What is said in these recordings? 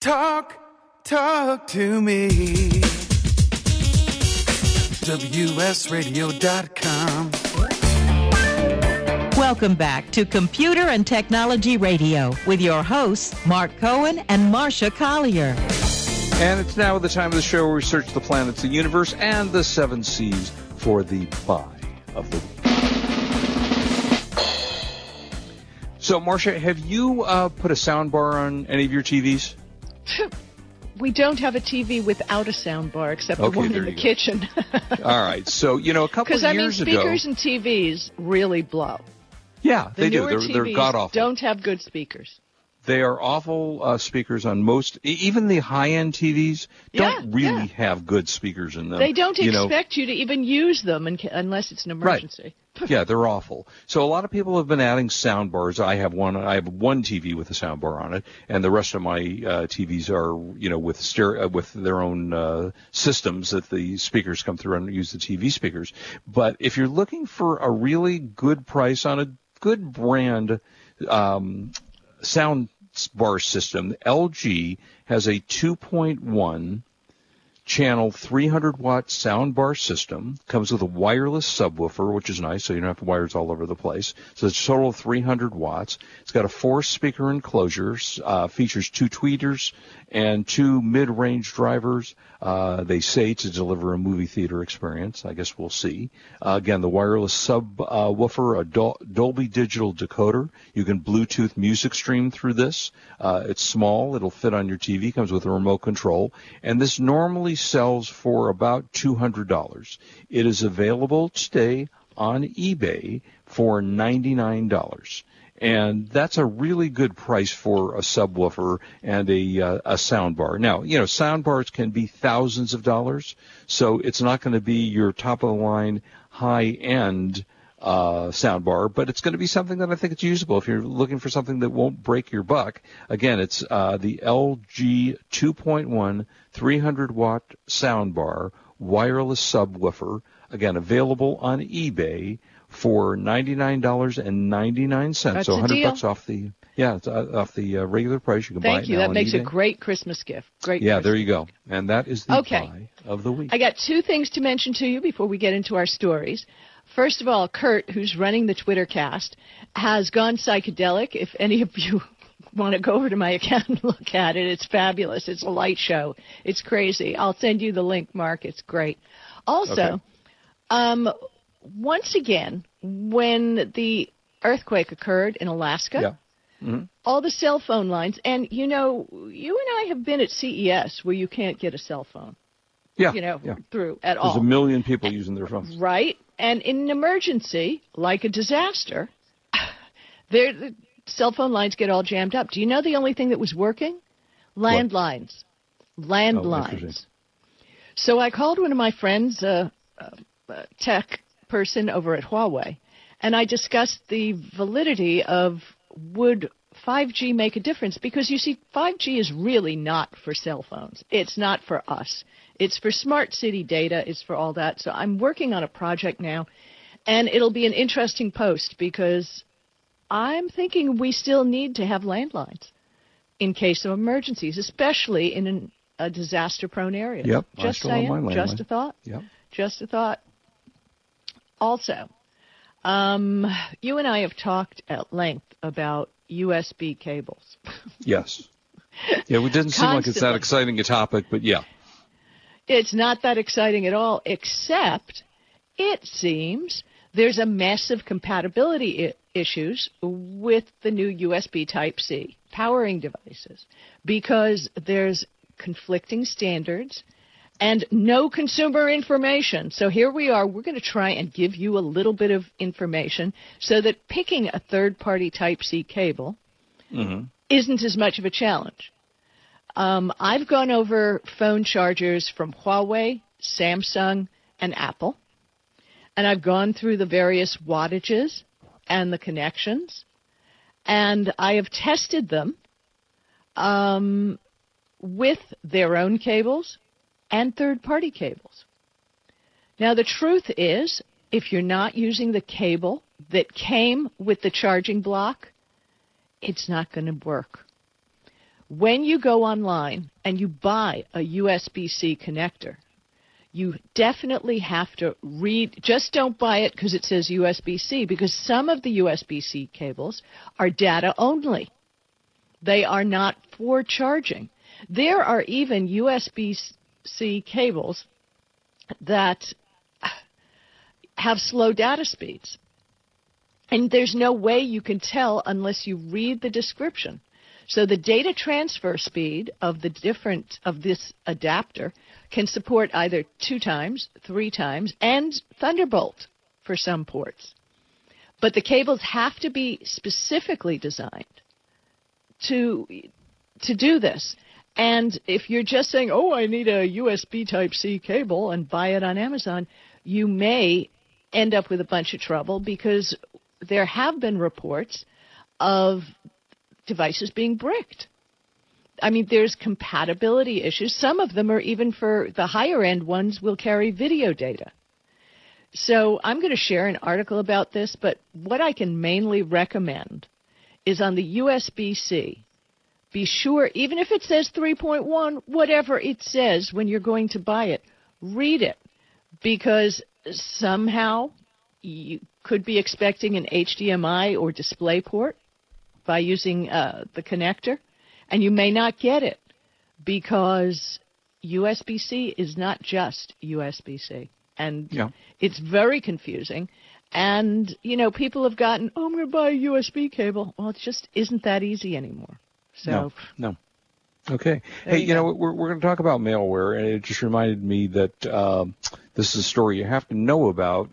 Talk, talk to me. WSRadio.com. Welcome back to Computer and Technology Radio with your hosts, Mark Cohen and Marsha Collier. And it's now the time of the show where we search the planets, the universe, and the seven seas for the buy of the week. So, Marsha, have you uh, put a sound bar on any of your TVs? We don't have a TV without a sound bar except Okay, the one in the go. kitchen. All right. So, you know, a couple Because of I mean, speakers ago. and TVs really blow. yeah, The they do. They're, TVs they're god awful. don't have good speakers. They are awful uh, speakers on most, even the high end TVs don't Yeah, really yeah. have good speakers in them. They don't you know. expect you to even use them in, unless it's an emergency. Right. yeah, they're awful. So a lot of people have been adding sound bars. I have one. I have one TV with a sound bar on it, and the rest of my uh, TVs are, you know, with stereo, uh, with their own uh, systems that the speakers come through and use the TV speakers. But if you're looking for a really good price on a good brand um, sound bar system, LG has a 2.1 channel 300 watt sound bar system comes with a wireless subwoofer which is nice so you don't have wires all over the place. So it's a total of 300 watts. It's got a four speaker enclosure uh, features two tweeters and two mid-range drivers. Uh, they say to deliver a movie theater experience. I guess we'll see. Uh, again the wireless subwoofer a Dol- dolby digital decoder. You can bluetooth music stream through this. Uh, it's small. It'll fit on your tv comes with a remote control. And this normally sells for about $200 it is available today on ebay for $99 and that's a really good price for a subwoofer and a uh, a sound bar. Now, you know, sound bars can be thousands of dollars, so it's not going to be your top of the line high end uh, sound bar, but it's going to be something that I think it's usable if you're looking for something that won't break your buck. Again, it's uh, the LG 2.1 300 watt sound bar wireless subwoofer. Again, available on eBay for ninety nine dollars and ninety nine cents. So a hundred bucks off the yeah it's, uh, off the uh, regular price. You can buy it. Thank you. That makes a great Christmas gift. Great. Yeah, there you go. And that is the Okay. buy of the week. I got two things to mention to you before we get into our stories. First of all, Kurt, who's running the Twitter cast, has gone psychedelic. If any of you want to go over to my account and look at it, it's fabulous. It's a light show. It's crazy. I'll send you the link, Mark. It's great. Also, Okay. um, once again, when the earthquake occurred in Alaska, yeah. all the cell phone lines, and you know, you and I have been at CES where you can't get a cell phone, Yeah. you know, yeah. through at There's all. There's a million people using their phones. Right? And in an emergency, like a disaster, there the cell phone lines get all jammed up. Do you know the only thing that was working? Landlines. Oh, Landlines. interesting. so I called one of my friends, a uh, uh, tech person over at Huawei, and I discussed the validity of would 5G make a difference? Because you see, 5G is really not for cell phones. It's not for us. It's for smart city data. It's for all that. So I'm working on a project now, and it'll be an interesting post because I'm thinking we still need to have landlines in case of emergencies, especially in an, a disaster-prone area. Yep, Just saying. Just a thought. Yep. Just a thought. Also, um, you and I have talked at length about USB cables. Yes. Yeah, it didn't seem like it's that exciting a topic, but yeah. It's not that exciting at all, except it seems there's a massive compatibility I- issues with the new USB Type C powering devices because there's conflicting standards and no consumer information. So here we are. We're going to try and give you a little bit of information so that picking a third party Type C cable isn't as much of a challenge. Um, I've gone over phone chargers from Huawei, Samsung, and Apple, and I've gone through the various wattages and the connections, and I have tested them um, with their own cables and third party cables. Now, the truth is, if you're not using the cable that came with the charging block, it's not going to work. when you go online and you buy a USB-C connector, you definitely have to read. Just don't buy it because it says USB-C, because some of the USB-C cables are data only. They are not for charging. There are even USB-C cables that have slow data speeds. And there's no way you can tell unless you read the description. So the data transfer speed of the different of this adapter can support either two times, three times, and Thunderbolt for some ports. But the cables have to be specifically designed to to do this. And if you're just saying, "Oh, I need a USB Type C cable," and buy it on Amazon, you may end up with a bunch of trouble because there have been reports of devices being bricked. I mean, there's compatibility issues. Some of them are even for the higher end ones will carry video data. So I'm going to share an article about this, but what I can mainly recommend is on the USB C. Be sure, even if it says 3.1, whatever it says when you're going to buy it, read it because somehow you could be expecting an HDMI or display port by using uh, the connector, and you may not get it because USB C is not just USB C. And Yeah. it's very confusing. And, you know, people have gotten, oh, I'm going to buy a USB cable. Well, it just isn't that easy anymore. So, No, no. Okay. There hey, you know, we're, we're going to talk about malware, and it just reminded me that um, this is a story you have to know about.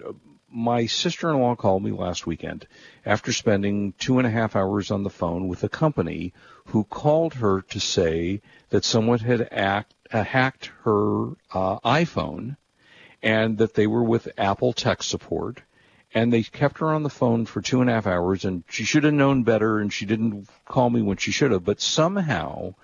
My sister-in-law called me last weekend after spending two and a half hours on the phone with a company who called her to say that someone had act, uh, hacked her uh, iPhone and that they were with Apple tech support. And they kept her on the phone for two and a half hours, and she should have known better, and she didn't call me when she should have. But somehow,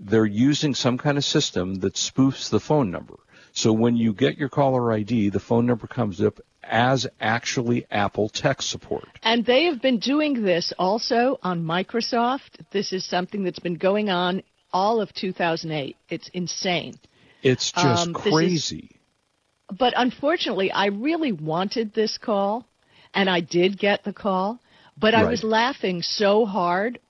they're using some kind of system that spoofs the phone number. So when you get your caller ID, the phone number comes up as actually Apple tech support. and they have been doing this also on Microsoft. This is something that's been going on all of 2008. It's insane. It's just Um, crazy. But unfortunately, I really wanted this call, and I did get the call, but I was laughing so hard.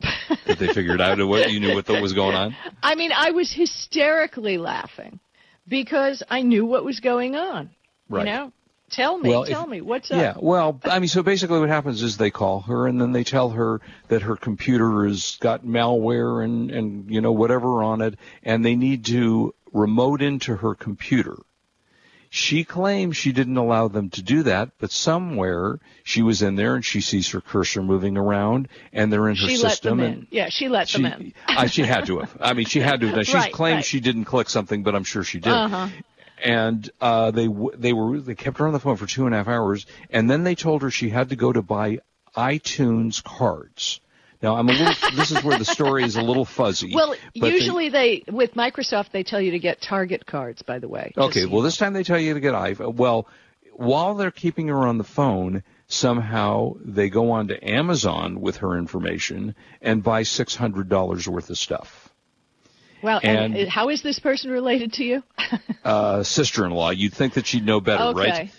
that they figured out what you knew what was going on. I mean, I was hysterically laughing because I knew what was going on. Right. You know, tell me, Well, if- tell me what's up. Yeah, well, I mean, so basically what happens is they call her and then they tell her that her computer has got malware and, and, you know, whatever on it, and they need to remote into her computer. She claims she didn't allow them to do that, but somewhere she was in there and she sees her cursor moving around and they're in her she let system them and in. Yeah, she let she, them in. I, she had to have. I mean, she had to have. done- She's Right, claimed right. she didn't click something, but I'm sure she did. Uh-huh. And uh, they they were they kept her on the phone for two and a half hours, and then they told her she had to go to buy iTunes cards. Now I'm a little. this is where the story is a little fuzzy. Well, but they- usually they, with Microsoft, they tell you to get Target cards. By the way. Okay, well, this time they tell you to get iPhone. Well, while they're keeping her on the phone, somehow they go on to Amazon with her information and buy six hundred dollars worth of stuff. Well, and, and- how is this person related to you? Uh, sister-in-law, you'd think that she'd know better, okay. right?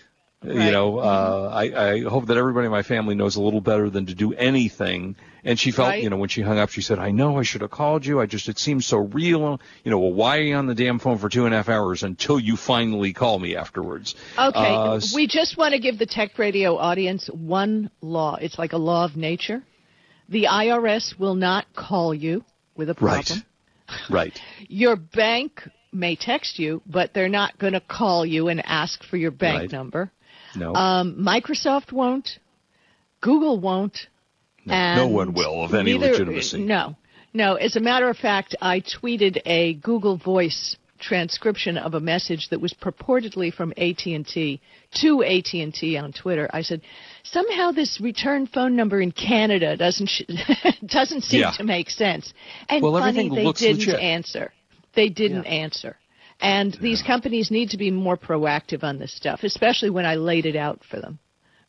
You know, uh, I, I hope that everybody in my family knows a little better than to do anything. And she felt, Right. you know, when she hung up, she said, "I know I should have called you. I just it seems so real. You know, well, why are you on the damn phone for two and a half hours until you finally call me afterwards?" Okay, Uh, we just want to give the Tech Radio audience one law. It's like a law of nature. The IRS will not call you with a problem. Right. Right. Your bank may text you, but they're not going to call you and ask for your bank Right. number. No. Um, Microsoft won't. Google won't. no, no one will of any neither- legitimacy. No, no. As a matter of fact, I tweeted a Google Voice transcription of a message that was purportedly from AT&T to AT&T on Twitter. I said, somehow this return phone number in Canada doesn't sh- doesn't seem Yeah. to make sense. And Well, funny, they didn't legit. answer. They didn't answer. And these companies need to be more proactive on this stuff, especially when I laid it out for them.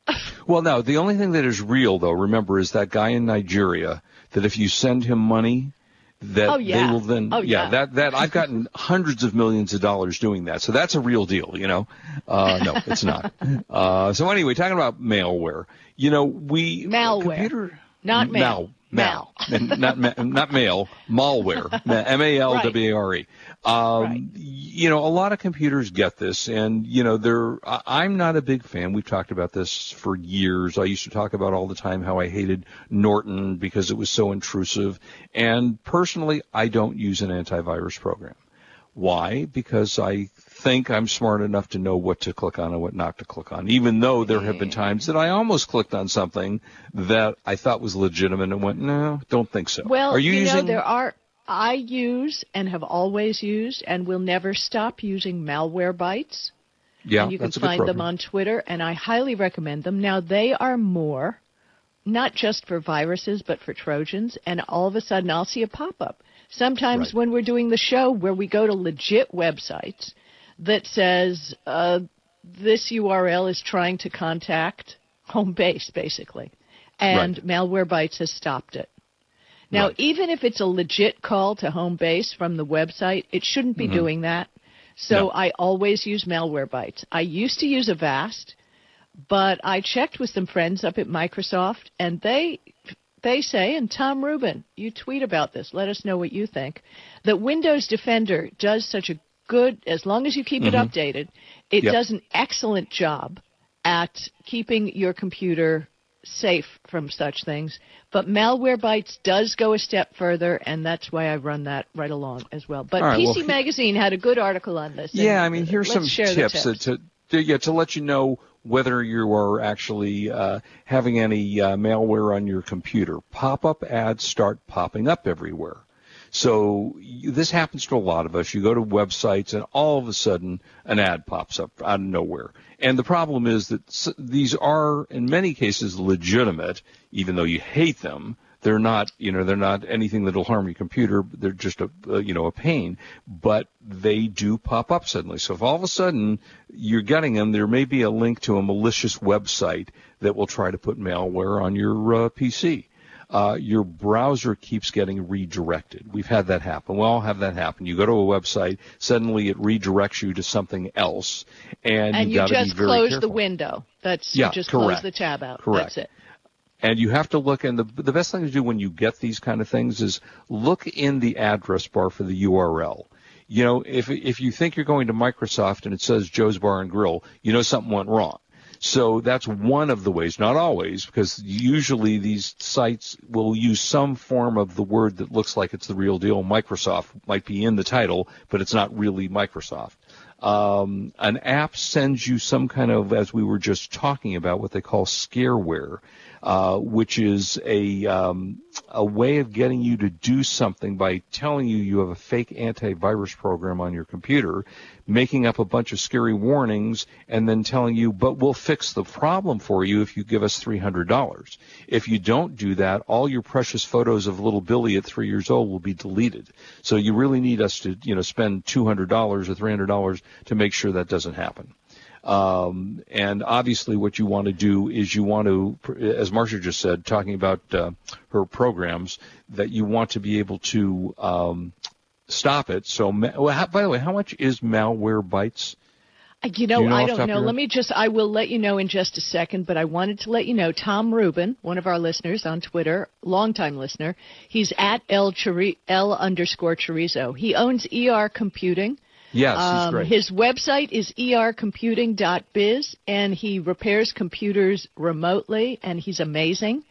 Well, no, the only thing that is real, though, remember, is that guy in Nigeria that if you send him money, that Oh, yeah. they will then Oh, yeah. that that I've gotten hundreds of millions of dollars doing that. So that's a real deal, you know. Uh, no, it's not. Uh, so anyway, talking about malware, you know, we Malware. computer Not mail. Mal, and not ma- not mail, malware, M A L W A R E. Um, Right. You know, a lot of computers get this, and you know, they're. I- I'm not a big fan. We've talked about this for years. I used to talk about all the time how I hated Norton because it was so intrusive, and personally, I don't use an antivirus program. Why? Because I think I'm smart enough to know what to click on and what not to click on, even though there have been mm. times that I almost clicked on something that I thought was legitimate and went, no, don't think so. Well, are you, know, using? there are. I use and have always used and will never stop using Malwarebytes. yeah, and you can find them on Twitter, and I highly recommend them. Now, they are more, not just for viruses, but for Trojans, and all of a sudden I'll see a pop up. Sometimes Right. when we're doing the show where we go to legit websites that says, uh, this URL is trying to contact home base, basically, and Malwarebytes has stopped it. Now, Right. even if it's a legit call to home base from the website, it shouldn't be doing that. So Mm-hmm. No. I always use Malwarebytes. I used to use Avast, but I checked with some friends up at Microsoft, and they they say, and Tom Rubin, you tweet about this. Let us know what you think. That Windows Defender does such a good, as long as you keep it updated, it Mm-hmm. Yep. does an excellent job at keeping your computer safe from such things. But Malwarebytes does go a step further, and that's why I run that right along as well. But right, PC well, Magazine had a good article on this. Yeah, I mean, here's some tips, tips. To, to yeah to let you know whether you are actually uh, having any uh, malware on your computer. Pop-up ads start popping up everywhere. So you, this happens to a lot of us. You go to websites and all of a sudden an ad pops up out of nowhere. And the problem is that these are in many cases legitimate, even though you hate them. They're not, you know, they're not anything that'll harm your computer. They're just a, uh, you know, a pain, but they do pop up suddenly. So if all of a sudden you're getting them, there may be a link to a malicious website that will try to put malware on your uh, PC uh, your browser keeps getting redirected. We've had that happen. We all have that happen. You go to a website, suddenly it redirects you to something else, and, and you you got be just close careful. the window. That's Yeah, you just correct. close the tab out. Correct. That's it. And you have to look, and the the best thing to do when you get these kind of things is look in the address bar for the URL. You know, if if you think you're going to Microsoft and it says Joe's Bar and Grill, you know something went wrong. So that's one of the ways, not always, because usually these sites will use some form of the word that looks like it's the real deal. Microsoft might be in the title, but it's not really Microsoft. Um, an app sends you some kind of, as we were just talking about, what they call scareware, uh, which is a um, a way of getting you to do something by telling you you have a fake antivirus program on your computer, making up a bunch of scary warnings, and then telling you, but we'll fix the problem for you if you give us $300. If you don't do that, all your precious photos of little Billy at three years old will be deleted. So you really need us to, you know, spend $200 or $300 to make sure that doesn't happen. Um, and obviously, what you want to do is you want to, as Marsha just said, talking about uh, her programs, that you want to be able to um, stop it. So, well, how, by the way, how much is Malwarebytes? You know, you know I don't know. Let me just, I will let you know in just a second, but I wanted to let you know Tom Rubin, one of our listeners on Twitter, longtime listener, he's at L, Chori- L underscore chorizo. He owns ER Computing. Yes, he's Um, great. his website is ercomputing.biz, and he repairs computers remotely, and he's amazing.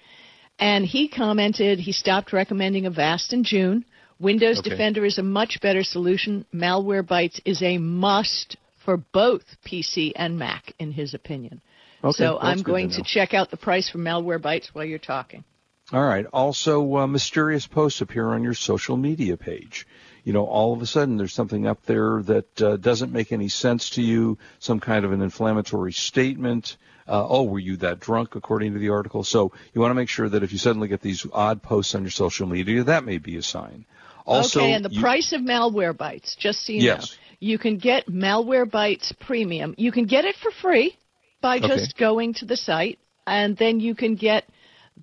And he commented he stopped recommending Avast in June. Windows Okay. Defender is a much better solution. Malwarebytes is a must for both PC and Mac, in his opinion. Okay, so I'm going to to check out the price for Malwarebytes while you're talking. All right. Also, uh, mysterious posts appear on your social media page. You know, all of a sudden there's something up there that uh, doesn't make any sense to you, some kind of an inflammatory statement. Uh, oh, were you that drunk, according to the article? So you want to make sure that if you suddenly get these odd posts on your social media, that may be a sign. Also, okay, and the you- price of malware Malwarebytes, just so you Yes. know, you can get malware Malwarebytes Premium. You can get it for free by Okay. just going to the site, and then you can get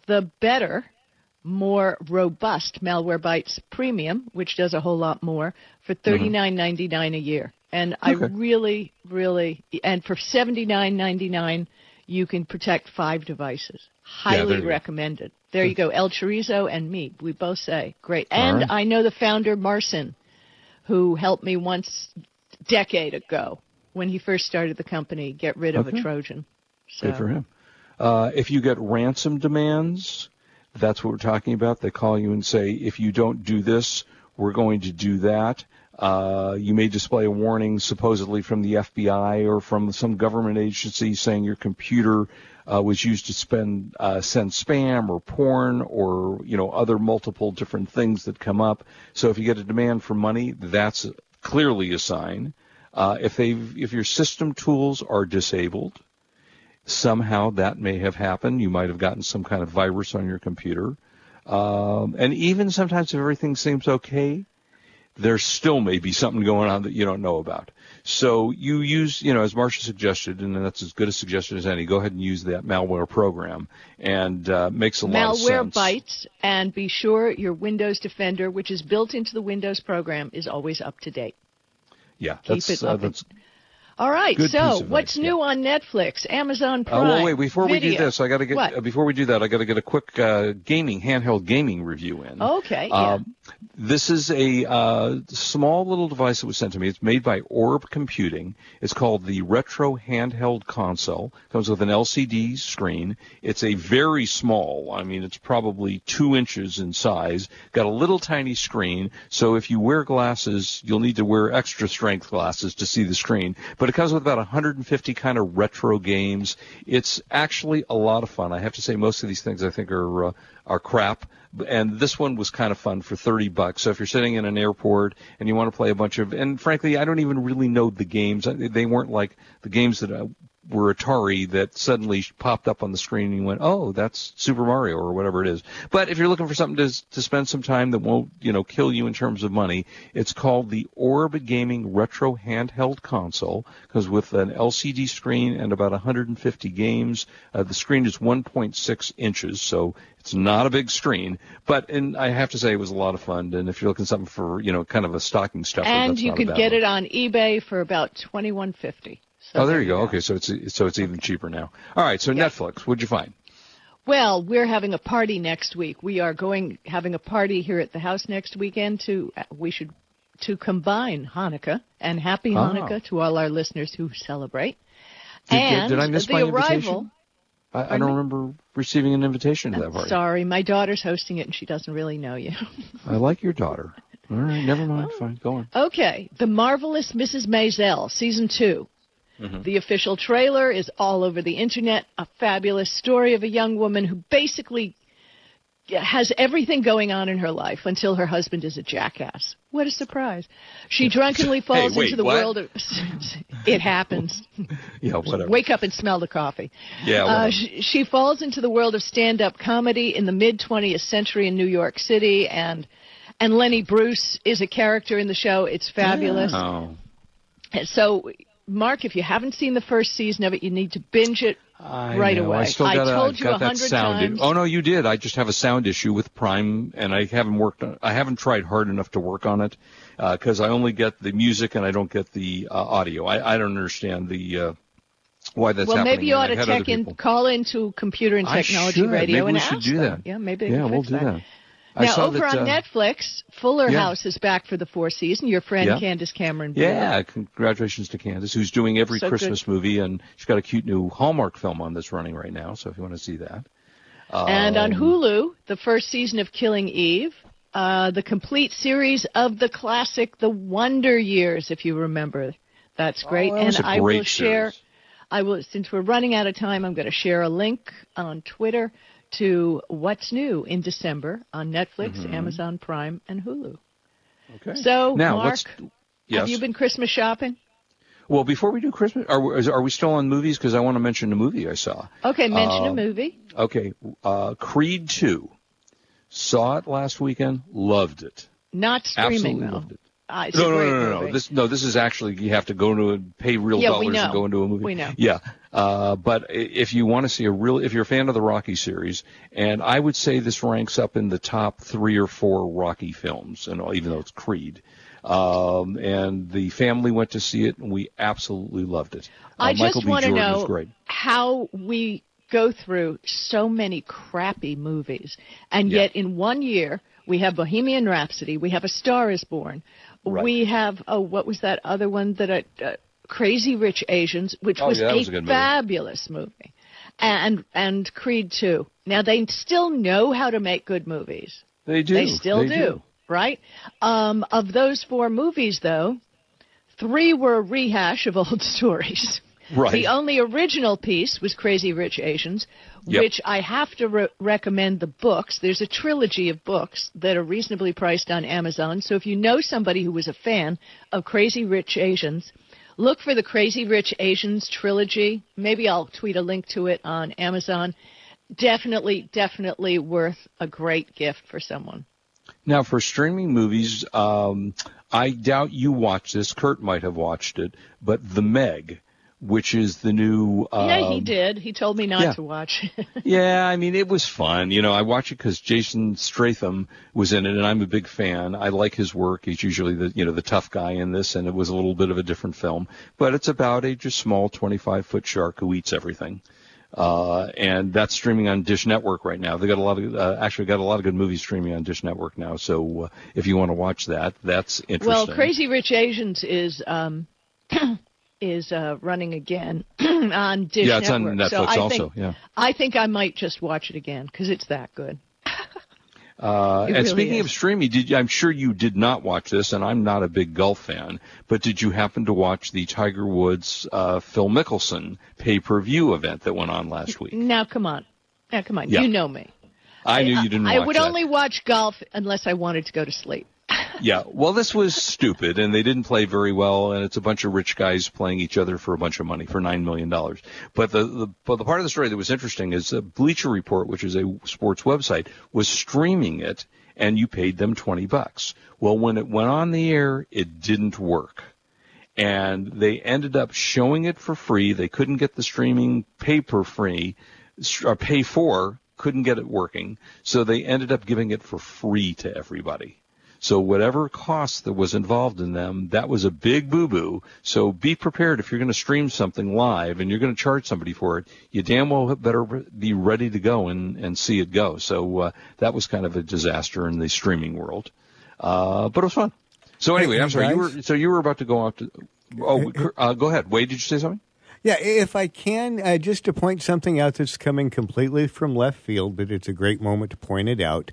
the better more robust Malwarebytes Premium, which does a whole lot more, for thirty nine ninety nine a year. And I really, really, and for seventy nine ninety nine, you can protect five devices. Highly go. recommended. There you go. El Chorizo and me, we both say great. And right. I know the founder Marcin, who helped me once decade ago when he first started the company get rid of Okay. a Trojan. So, Good for him. Uh, if you get ransom demands, that's what we're talking about. They call you and say, if you don't do this, we're going to do that. Uh, you may display a warning supposedly from the FBI or from some government agency saying your computer uh, was used to spend, uh, send spam or porn or you know other multiple different things that come up. So if you get a demand for money, that's clearly a sign. Uh, if they if your system tools are disabled, somehow that may have happened. You might have gotten some kind of virus on your computer. Um, and even sometimes if everything seems okay, there still may be something going on that you don't know about. So you use, you know, as Marsha suggested, and that's as good a suggestion as any, go ahead and use that malware program and uh, makes a lot of sense. malware bites, and be sure your Windows Defender, which is built into the Windows program, is always up to date. Yeah, Keep that's, it uh, that's All right, Good so what's new on Netflix, Amazon Uh, Prime? well, wait. Before we do this, I got to get uh, before we do that, I got to get a quick uh, gaming handheld gaming review in. Okay, yeah. Um, this is a uh, small little device that was sent to me. It's made by Orb Computing. It's called the Retro Handheld Console. Comes with an LCD screen. It's a very small. I mean, it's probably two inches in size. Got a little tiny screen. So if you wear glasses, you'll need to wear extra strength glasses to see the screen. But it comes with about 150 kind of retro games. It's actually a lot of fun. I have to say, most of these things I think are uh, are crap and this one was kind of fun for 30 bucks. So if you're sitting in an airport and you want to play a bunch of, and frankly, I don't even really know the games. They weren't like the games that uh, were Atari that suddenly popped up on the screen and you went, oh, that's Super Mario or whatever it is. But if you're looking for something to, to spend some time that won't, you know, kill you in terms of money, it's called the Orb Gaming Retro Handheld Console. because with an LCD screen and about 150 games. Uh, the screen is 1.6 inches, so it's not a big screen, but and I have to say it was a lot of fun. And if you're looking something for you know kind of a stocking stuffer, and you could get one. it on eBay for about twenty one fifty. So Oh, there you go. Okay, so it's so it's even cheaper now. All right, so Yeah. Netflix, what'd you find? Well, we're having a party next week. We are going having a party here at the house next weekend to we should to combine Hanukkah and Happy Ah. Hanukkah to all our listeners who celebrate. Did, and did I miss the my arrival. invitation? I, I don't me? remember receiving an invitation to that party. Sorry, my daughter's hosting it and she doesn't really know you. I like your daughter. All right, never mind. Oh. Fine, go on. Okay, The Marvelous Mrs. Maisel, Season 2. Mm-hmm. The official trailer is all over the internet. A fabulous story of a young woman who basically has everything going on in her life until her husband is a jackass. What a surprise. She drunkenly falls wait, into the what? world of. it happens. Yeah, whatever. Wake up and smell the coffee. Yeah, Uh, she, she falls into the world of stand-up comedy in the mid 20th century in New York City, and and Lenny Bruce is a character in the show. It's fabulous. Oh. So, Mark, if you haven't seen the first season of it, you need to binge it I right know. away. I still got told you a hundred times. Oh no, you did. I just have a sound issue with Prime, and I haven't worked. On, I haven't tried hard enough to work on it because I only get the music and I don't get the uh, audio. I, I don't understand the uh, why that's well, happening. maybe you ought to check in, call into Computer and Technology. Radio Maybe and we should ask do them. that. Yeah, maybe Yeah, we'll do that. that. I Now, over that, on uh, Netflix, Fuller yeah. House is back for the fourth season. Your friend Yeah. Candace Cameron. Bure. Yeah, congratulations to Candace, who's doing every So Christmas movie, and she's got a cute new Hallmark film on that's running right now. So if you want to see that, And on Um, Hulu, the first season of Killing Eve, uh, the complete series of the classic The Wonder Years, if you remember. That's great. Oh, that and I will great share. I will, since we're running out of time, I'm going to share a link on Twitter to what's new in December on Netflix, Mm-hmm. Amazon Prime, and Hulu. Okay. So, now Mark. Yes. have you been Christmas shopping? Well, before we do Christmas, are we, are we still on movies? Because I want to mention a movie I saw. Okay, mention a Um, movie. Okay, uh, Creed 2. Saw it last weekend. Loved it. Not streaming Absolutely though. loved it. Uh, no, no, no, no, no. This no, this is actually you have to go to a, pay real Yeah, dollars and go into a movie. We know. Yeah, uh, but if you want to see a real, if you're a fan of the Rocky series, and I would say this ranks up in the top three or four Rocky films, and even though it's Creed. Um, and the family went to see it, and we absolutely loved it. Uh, I Michael just want to know how we go through so many crappy movies, and Yeah. yet in one year we have Bohemian Rhapsody, we have A Star Is Born, Right. we have oh, what was that other one that I, uh, Crazy Rich Asians, which Oh, was, yeah, a was a good movie. fabulous movie, and and Creed Two. Now they still know how to make good movies. They do. They still They do, right? Um, of those four movies, though, three were a rehash of old stories. Right. The only original piece was Crazy Rich Asians, Yep. which I have to re- recommend the books. There's a trilogy of books that are reasonably priced on Amazon. So if you know somebody who was a fan of Crazy Rich Asians, look for the Crazy Rich Asians trilogy. Maybe I'll tweet a link to it on Amazon. Definitely, definitely worth a great gift for someone. Now, for streaming movies, um, I doubt you watched this. Kurt might have watched it, but The Meg, which is the new. Um, yeah, he did. He told me not yeah. to watch. Yeah, I mean, it was fun. You know, I watch it because Jason Statham was in it, and I'm a big fan. I like his work. He's usually the you know the tough guy in this, and it was a little bit of a different film. But it's about a just small 25 foot shark who eats everything. Uh, and that's streaming on Dish Network right now. They got a lot of, uh, actually got a lot of good movies streaming on Dish Network now. So uh, if you want to watch that, that's interesting. well, Crazy Rich Asians is um, is uh, running again on Dish Yeah, it's on Network. so Netflix I also, Think, yeah. I think I might just watch it again because it's that good. Uh, and really speaking is. of streaming, did you, I'm sure you did not watch this, and I'm not a big golf fan, but did you happen to watch the Tiger Woods uh, Phil Mickelson pay per view event that went on last week? Now, come on. Now, come on. Yeah. You know me. I knew you didn't. I would that. only watch golf unless I wanted to go to sleep. Yeah, well, this was stupid, and they didn't play very well, and it's a bunch of rich guys playing each other for a bunch of money for nine million dollars. But the, the but the part of the story that was interesting is Bleacher Report, which is a sports website, was streaming it, and you paid them twenty bucks. Well, when it went on the air, it didn't work. And they ended up showing it for free. They couldn't get the streaming pay per free, or pay for, couldn't get it working. So they ended up giving it for free to everybody. So whatever cost that was involved in them, that was a big boo-boo. So be prepared if you're going to stream something live and you're going to charge somebody for it. You damn well better be ready to go and, and see it go. So uh, that was kind of a disaster in the streaming world, uh, but it was fun. So anyway, I'm sorry. You were so you were about to go out to. Oh, uh, go ahead. Wade, did you say something? Yeah, if I can, uh, just to point something out that's coming completely from left field, but it's a great moment to point it out.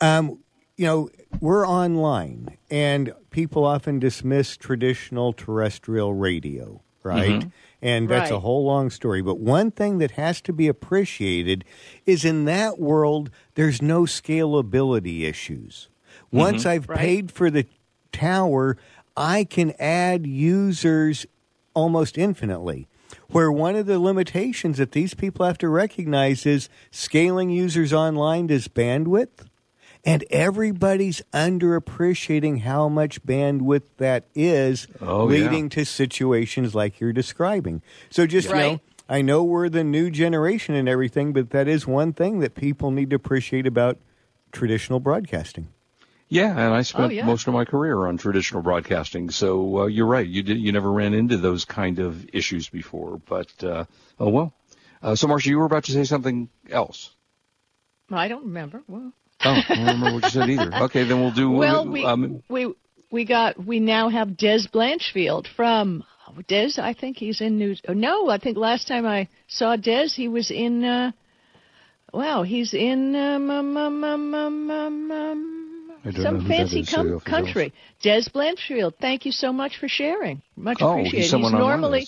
Um, you know, we're online, and people often dismiss traditional terrestrial radio, right? Mm-hmm. And that's a whole long story. But one thing that has to be appreciated is in that world, there's no scalability issues. Mm-hmm. Once I've Right. paid for the tower, I can add users almost infinitely. Where one of the limitations that these people have to recognize is scaling users online is bandwidth. And everybody's underappreciating how much bandwidth that is, Oh, yeah. leading to situations like you're describing. So just you know, I know we're the new generation and everything, but that is one thing that people need to appreciate about traditional broadcasting. Yeah, and I spent Oh, yeah. most of my career on traditional broadcasting. So uh, you're right. You did. You never ran into those kind of issues before. But uh, oh well. Uh, so Marsha, you were about to say something else. I don't remember. Well, Oh, I don't remember what you said either. Okay, then we'll do. well we um, we we got we now have Dez Blanchfield from Dez. I think he's in New. oh, No, I think last time I saw Dez, he was in. Uh, wow, he's in um, um, um, um, um, um, um, I don't know some fancy com- you'll have to country. Dez Blanchfield, thank you so much for sharing. Much Oh, he's appreciated. someone online, normally.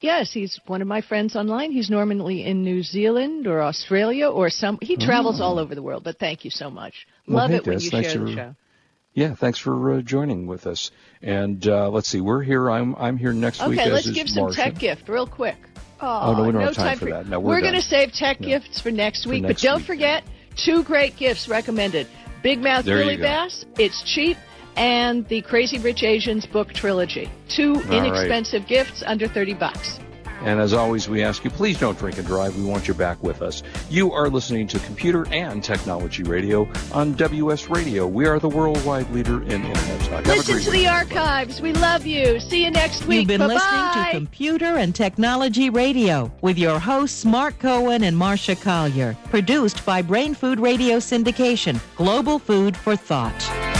Yes, he's one of my friends online. He's normally in New Zealand or Australia or some. He travels all over the world. But thank you so much. Oh. Well, Love hey, it when Dez, you thanks share the for- show. yeah, thanks for uh, joining with us. And uh, let's see, we're here. I'm I'm here next week. Okay, let's give some Marsha. tech gift real quick. Oh, no, we don't no have time for that. No, we're we're going to save tech No. gifts for next week, next but don't week. forget two great gifts recommended. Big Mouth Billy. Bass, it's cheap, and the Crazy Rich Asians book trilogy. Two right. inexpensive gifts under 30 bucks. And as always, we ask you, please don't drink and drive. We want you back with us. You are listening to Computer and Technology Radio on WS Radio. We are the worldwide leader in Internet talk. Listen to week. the archives. We love you. See you next week. You've been Bye-bye. listening to Computer and Technology Radio with your hosts Mark Cohen and Marsha Collier. Produced by Brain Food Radio Syndication, Global Food for Thought.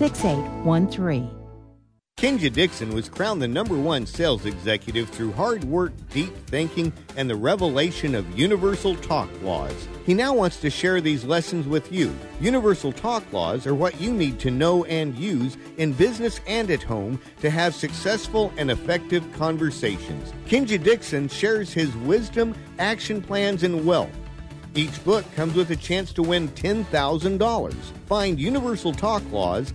6813. Kenja Dixon was crowned the number one sales executive through hard work, deep thinking, and the revelation of universal talk laws. He now wants to share these lessons with you. Universal talk laws are what you need to know and use in business and at home to have successful and effective conversations. Kenja Dixon shares his wisdom, action plans, and wealth. Each book comes with a chance to win $10,000. Find Universal Talk Laws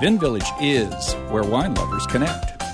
VinVillage is where wine lovers connect.